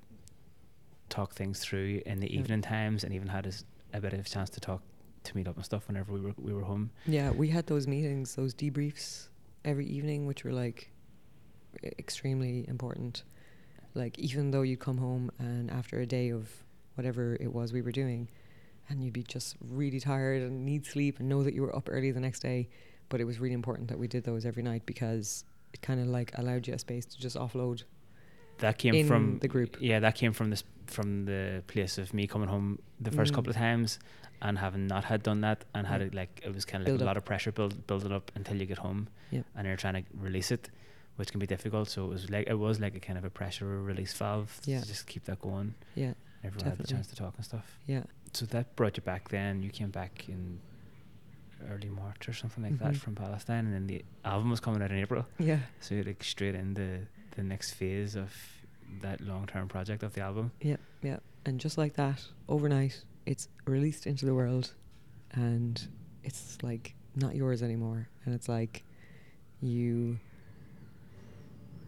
talk things through in the evening times, and even had a, a bit of a chance to talk to meet up and stuff whenever we were we were home. Yeah, we had those meetings, those debriefs every evening, which were like extremely important. Like even though you come home and after a day of whatever it was we were doing, and you'd be just really tired and need sleep and know that you were up early the next day. But it was really important that we did those every night because it kind of like allowed you a space to just offload. That came from the group. Yeah, that came from this from the place of me coming home the first mm. couple of times and having not had done that and had it like it was kind of like a up. lot of pressure build build it up until you get home yep. and you're trying to release it which can be difficult so it was like it was like a kind of a pressure release valve yeah. to just keep that going yeah everyone definitely. had the chance to talk and stuff yeah so that brought you back then. You came back in early March or something like that Mhm. from Palestine, and then the album was coming out in April. Yeah. So you're like straight into the next phase of that long term project of the album. Yeah, yeah. And just like that, overnight, it's released into the world and it's like not yours anymore. And it's like you.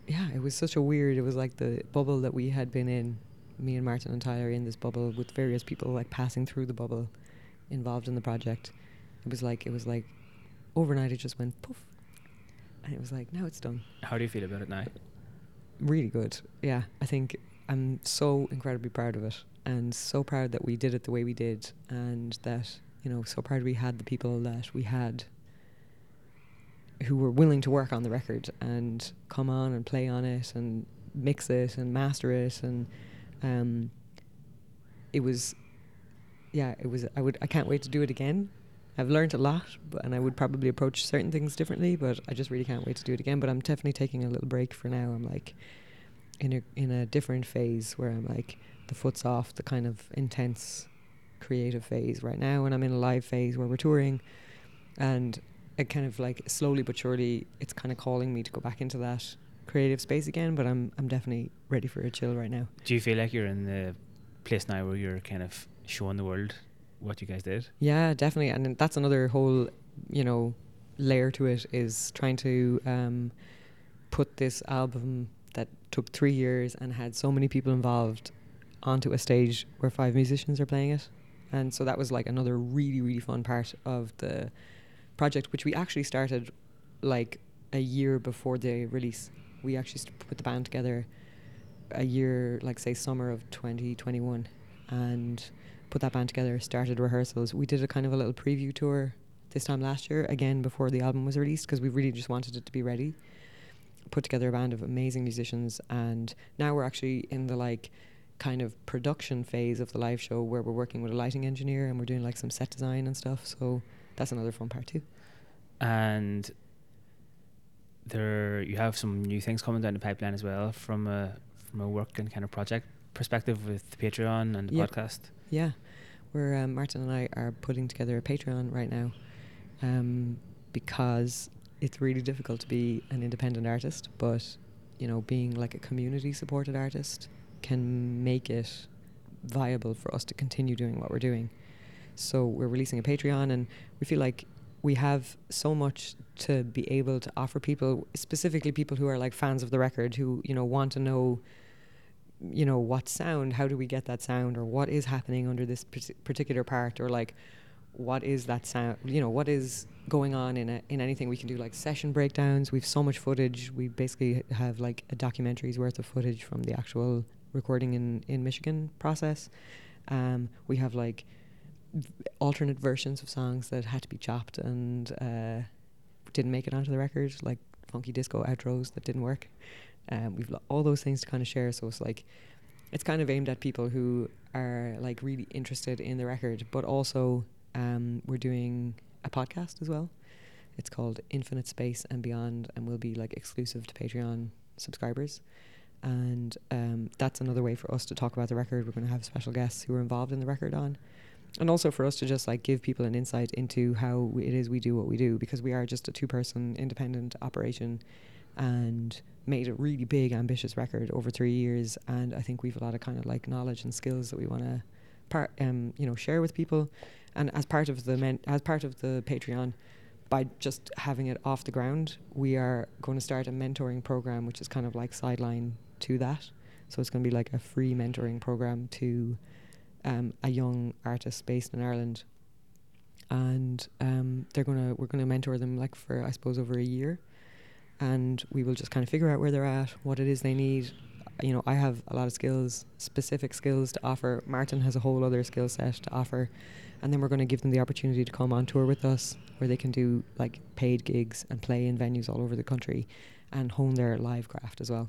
Yeah, it was such a weird. It was like the bubble that we had been in, me and Martin and Tyler in this bubble with various people like passing through the bubble involved in the project. It was like, it was like overnight it just went poof. And it was like, now it's done How do you feel about it now? really good. Yeah, I think I'm so incredibly proud of it, and so proud that we did it the way we did, and that you know, so proud we had the people that we had who were willing to work on the record and come on and play on it and mix it and master it, and um, it was, yeah, it was. I would. I can't wait to do it again. I've learned a lot, but, and I would probably approach certain things differently. But I just really can't wait to do it again. But I'm definitely taking a little break for now. I'm like in a in a different phase where I'm like the foot's off the kind of intense creative phase right now, and I'm in a live phase where we're touring, and it kind of like slowly but surely it's kind of calling me to go back into that creative space again. But I'm I'm definitely ready for a chill right now. Do you feel like you're in the place now where you're kind of showing the world what you guys did? Yeah, definitely, and that's another whole, you know, layer to it is trying to um, put this album that took three years and had so many people involved onto a stage where five musicians are playing it, and so that was like another really really fun part of the project, which we actually started like a year before the release. We actually put the band together a year, like say summer of 2021, and put that band together, started rehearsals. We did a kind of a little preview tour this time last year, again before the album was released, because we really just wanted it to be ready. Put together a band of amazing musicians, and now we're actually in the like kind of production phase of the live show where we're working with a lighting engineer and we're doing like some set design and stuff. So that's another fun part too. And there, you have some new things coming down the pipeline as well from a from a work and kind of project perspective with the Patreon and the Yeah. podcast. Yeah, we're um, Martin and I are putting together a Patreon right now, um, because it's really difficult to be an independent artist, but you know, being like a community supported artist can make it viable for us to continue doing what we're doing. So we're releasing a Patreon, and we feel like we have so much to be able to offer people, specifically people who are like fans of the record, who you know want to know you know what sound how do we get that sound or what is happening under this particular part or like what is that sound you know what is going on in a, in anything. We can do like session breakdowns. We've so much footage. We basically have like a documentary's worth of footage from the actual recording in in Michigan process. Um, we have like alternate versions of songs that had to be chopped and uh, didn't make it onto the record like funky disco outros that didn't work um, we've lo- all those things to kind of share. So it's like, it's kind of aimed at people who are like really interested in the record, but also um, we're doing a podcast as well. It's called Infinite Space and Beyond, and will be like exclusive to Patreon subscribers. And um, that's another way for us to talk about the record. We're going to have special guests who are involved in the record on, and also for us to just like give people an insight into how we- it is we do what we do because we are just a two-person independent operation and made a really big ambitious record over three years. And I think we've a lot of kind of like knowledge and skills that we want to part um you know share with people. And as part of the men- as part of the Patreon by just having it off the ground we are going to start a mentoring program which is kind of like sideline to that. So it's going to be like a free mentoring program to um, a young artist based in Ireland and um, they're gonna we're gonna mentor them like for I suppose over a year and we will just kind of figure out where they're at, what it is they need. You know, I have a lot of skills, specific skills to offer. Martin has a whole other skill set to offer. And then we're going to give them the opportunity to come on tour with us where they can do like paid gigs and play in venues all over the country and hone their live craft as well.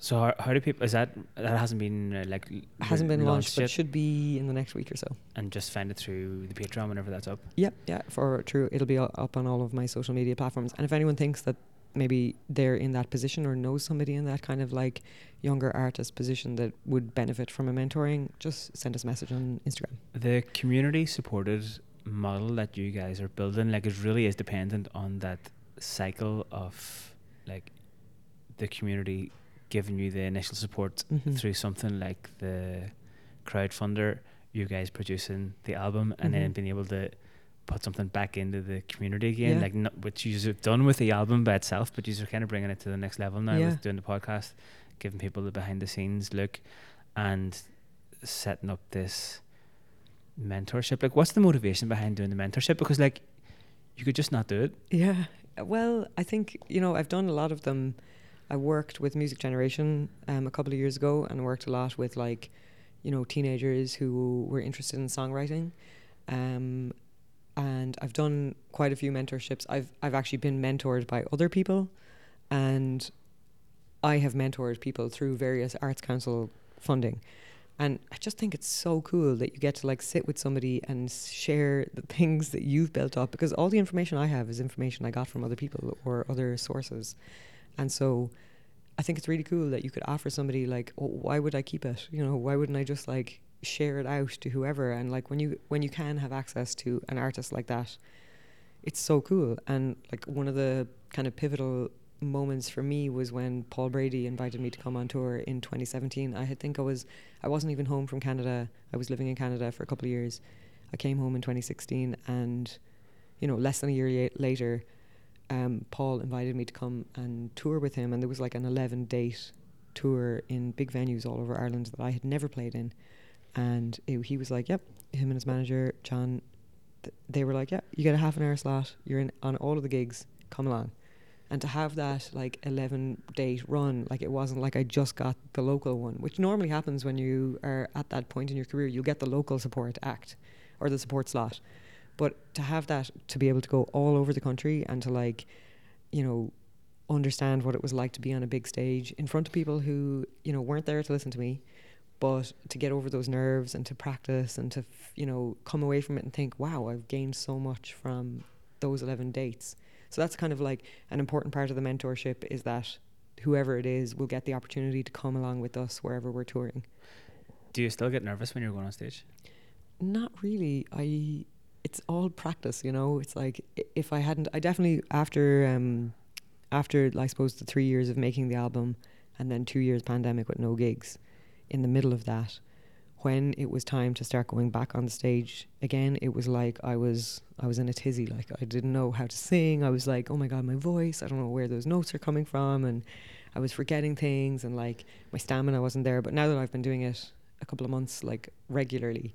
So how, how do people? Is that that hasn't been uh, like It hasn't been launched, but yet, should be in the next week or so. and just find it through the Patreon whenever that's up. Yep, yeah, for true. It'll be up on all of my social media platforms. And if anyone thinks that maybe they're in that position or knows somebody in that kind of like younger artist position that would benefit from a mentoring, just send us a message on Instagram. The community supported model that you guys are building, like it really is dependent on that cycle of like the community giving you the initial support Mhm. through something like the crowdfunder, you guys producing the album, and then Mhm. being able to put something back into the community again, Yeah. like not, which you have done with the album by itself, but you're kind of bringing it to the next level now Yeah. with doing the podcast, giving people the behind the scenes look, and setting up this mentorship. Like, what's the motivation behind doing the mentorship? Because like, you could just not do it. Yeah. Well, I think, you know, I've done a lot of them. I worked with Music Generation um, a couple of years ago and worked a lot with like, you know, teenagers who were interested in songwriting. Um, and I've done quite a few mentorships. I've I've actually been mentored by other people and I have mentored people through various arts council funding. And I just think it's so cool that you get to like sit with somebody and share the things that you've built up because all the information I have is information I got from other people or other sources. And so I think it's really cool that you could offer somebody like, oh, why would I keep it? You know, why wouldn't I just like share it out to whoever? And like when you when you can have access to an artist like that, it's so cool. And like one of the kind of pivotal moments for me was when Paul Brady invited me to come on tour in 2017. I had think I was I wasn't even home from Canada. I was living in Canada for a couple of years. I came home in 2016 and you know, less than a year ye- later um, Paul invited me to come and tour with him and there was like an 11 date tour in big venues all over Ireland that I had never played in. And it, he was like, "Yep." Him and his manager John, th- they were like, "Yeah, you get a half an hour slot. You're in on all of the gigs. Come along." And to have that like 11 date run, like it wasn't like I just got the local one, which normally happens when you are at that point in your career. You'll get the local support act or the support slot. But to have that, to be able to go all over the country and to like, you know, understand what it was like to be on a big stage in front of people who, you know, weren't there to listen to me, but to get over those nerves and to practice and to, f- you know, come away from it and think, wow, I've gained so much from those 11 dates. So that's kind of like an important part of the mentorship is that whoever it is will get the opportunity to come along with us wherever we're touring. Do you still get nervous when you're going on stage? Not really. I it's all practice, you know. It's like if I hadn't I definitely after um after I suppose the 3 years of making the album and then 2 years pandemic with no gigs in the middle of that when it was time to start going back on the stage again it was like I was I was in a tizzy. Like I didn't know how to sing. I was like oh my god my voice I don't know where those notes are coming from. And I was forgetting things and like my stamina wasn't there. But now that I've been doing it a couple of months like regularly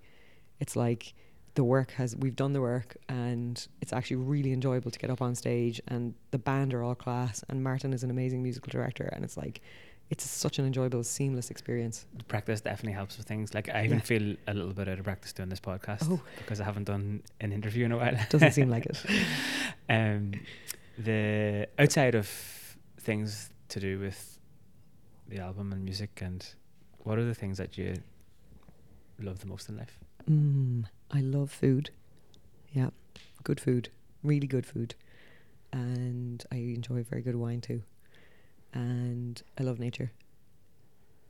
it's like the work has we've done the work and it's actually really enjoyable to get up on stage and the band are all class and Martin is an amazing musical director and it's like it's such an enjoyable seamless experience The practice definitely helps with things. Like I even Yeah. feel a little bit out of practice doing this podcast Oh. because I haven't done an interview in a while. doesn't seem like it um, the outside of things to do with the album and music, and what are the things that you love the most in life? mm, I love food. Yeah good food really good food. And I enjoy very good wine too. And I love nature.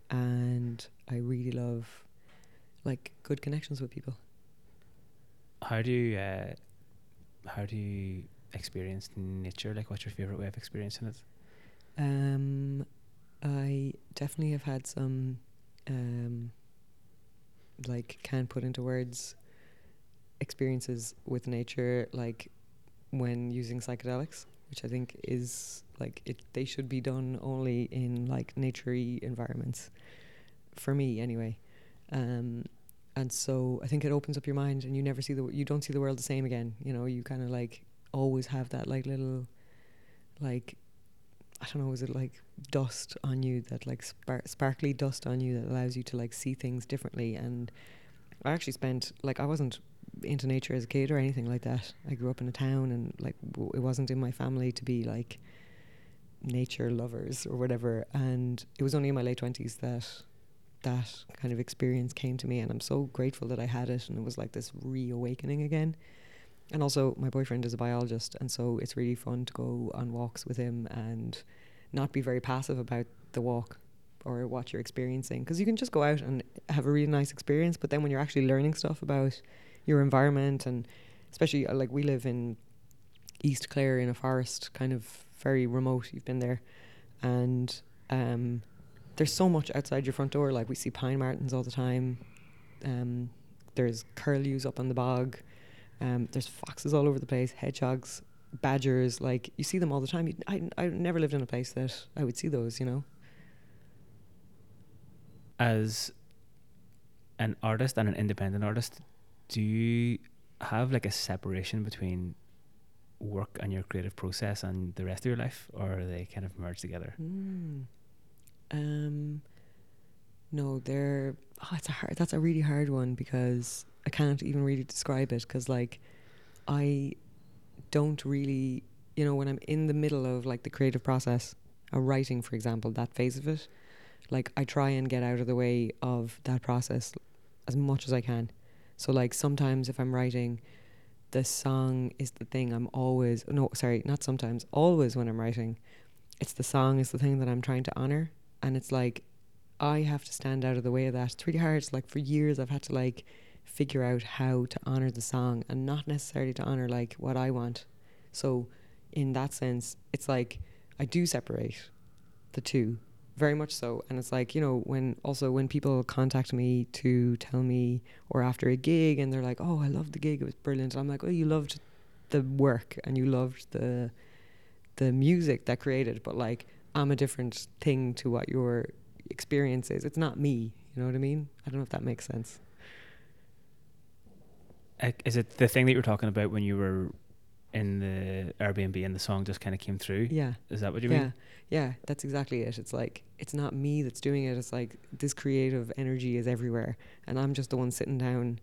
And I really love like good connections with people. How do you uh, how do you experience nature? Like, what's your favorite way of experiencing it? Um, I definitely have had some, um, like can't put into words, experiences with nature, like when using psychedelics, which I think is like it. They should be done only in like naturey environments, for me anyway. Um, and so I think it opens up your mind, and you never see the you don't see the world the same again. You know, you kind of like always have that like little, like I don't know, is it like dust on you that like spar- sparkly dust on you that allows you to like see things differently? And I actually spent like I wasn't into nature as a kid or anything like that. I grew up in a town and like w- it wasn't in my family to be like nature lovers or whatever. And it was only in my late twenties that that kind of experience came to me, and I'm so grateful that I had it. And it was like this reawakening again. And also, my boyfriend is a biologist, and so it's really fun to go on walks with him and not be very passive about the walk or what you're experiencing. Because you can just go out and have a really nice experience, but then when you're actually learning stuff about your environment and especially uh, like we live in East Clare in a forest, kind of very remote. You've been there, and um, there's so much outside your front door. Like we see pine martens all the time. Um, there's curlews up on the bog. Um, there's foxes all over the place, hedgehogs, badgers. Like you see them all the time. You, I I never lived in a place that I would see those. You know. As an artist and an independent artist, do you have like a separation between work and your creative process and the rest of your life, or are they kind of merged together? Mm. Um, no, they're. Oh, it's a hard. That's a really hard one because I can't even really describe it because like, I don't really, you know, when I'm in the middle of like the creative process, a writing, for example, that phase of it, like I try and get out of the way of that process as much as I can. So like sometimes if I'm writing, the song is the thing I'm always no sorry not sometimes always when I'm writing, it's the song is the thing that I'm trying to honor, and it's like I have to stand out of the way of that. It's really hard. It's like for years I've had to like figure out how to honor the song and not necessarily to honor like what I want. So in that sense, it's like I do separate the two very much so. And it's like you know when also when people contact me to tell me or after a gig and they're like oh i loved the gig. It was brilliant. I'm like oh you loved the work and you loved the the music that created but like i'm a different thing to what your experience is. It's not me. You know what i mean? I don't know if that makes sense. Is it the thing that you were talking about when you were in the Airbnb and the song just kind of came through? Yeah. Is that what you yeah. mean? Yeah, Yeah, that's exactly it. It's like it's not me that's doing it. It's like this creative energy is everywhere, and I'm just the one sitting down,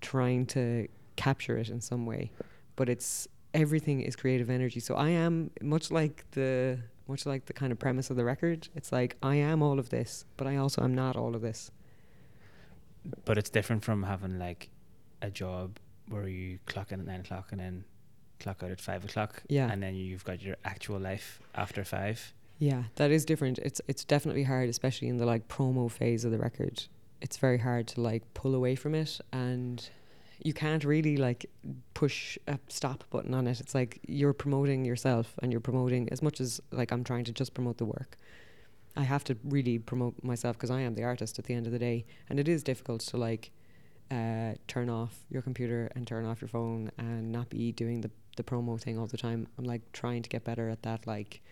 trying to capture it in some way. But it's everything is creative energy. So I am much like the much like the kind of premise of the record. It's like I am all of this, but I also am not all of this. But it's different from having like a job where you clock in at nine o'clock and then clock out at five o'clock. Yeah. And then you've got your actual life after five. Yeah, that is different. It's it's definitely hard, especially in the like promo phase of the record. It's very hard to like pull away from it and you can't really like push a stop button on it. It's like you're promoting yourself and you're promoting as much as like I'm trying to just promote the work. I have to really promote myself because I am the artist at the end of the day, and it is difficult to like uh, turn off your computer and turn off your phone and not be doing the the promo thing all the time. I'm like trying to get better at that. Like,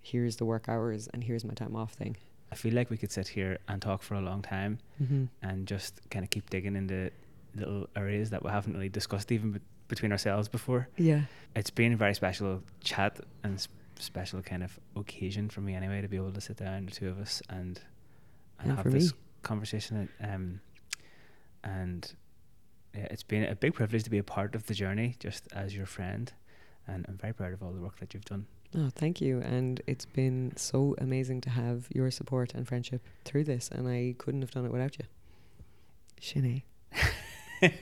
here's the work hours and here's my time off thing. I feel like we could sit here and talk for a long time mm-hmm. and just kind of keep digging into little areas that we haven't really discussed even be- between ourselves before. Yeah. It's been a very special chat and sp- special kind of occasion for me anyway to be able to sit down, the two of us, and and And have this me. conversation. Um, and yeah, it's been a big privilege to be a part of the journey, just as your friend. And I'm very proud of all the work that you've done. Oh, thank you. And it's been so amazing to have your support and friendship through this. And I couldn't have done it without you. Sinead.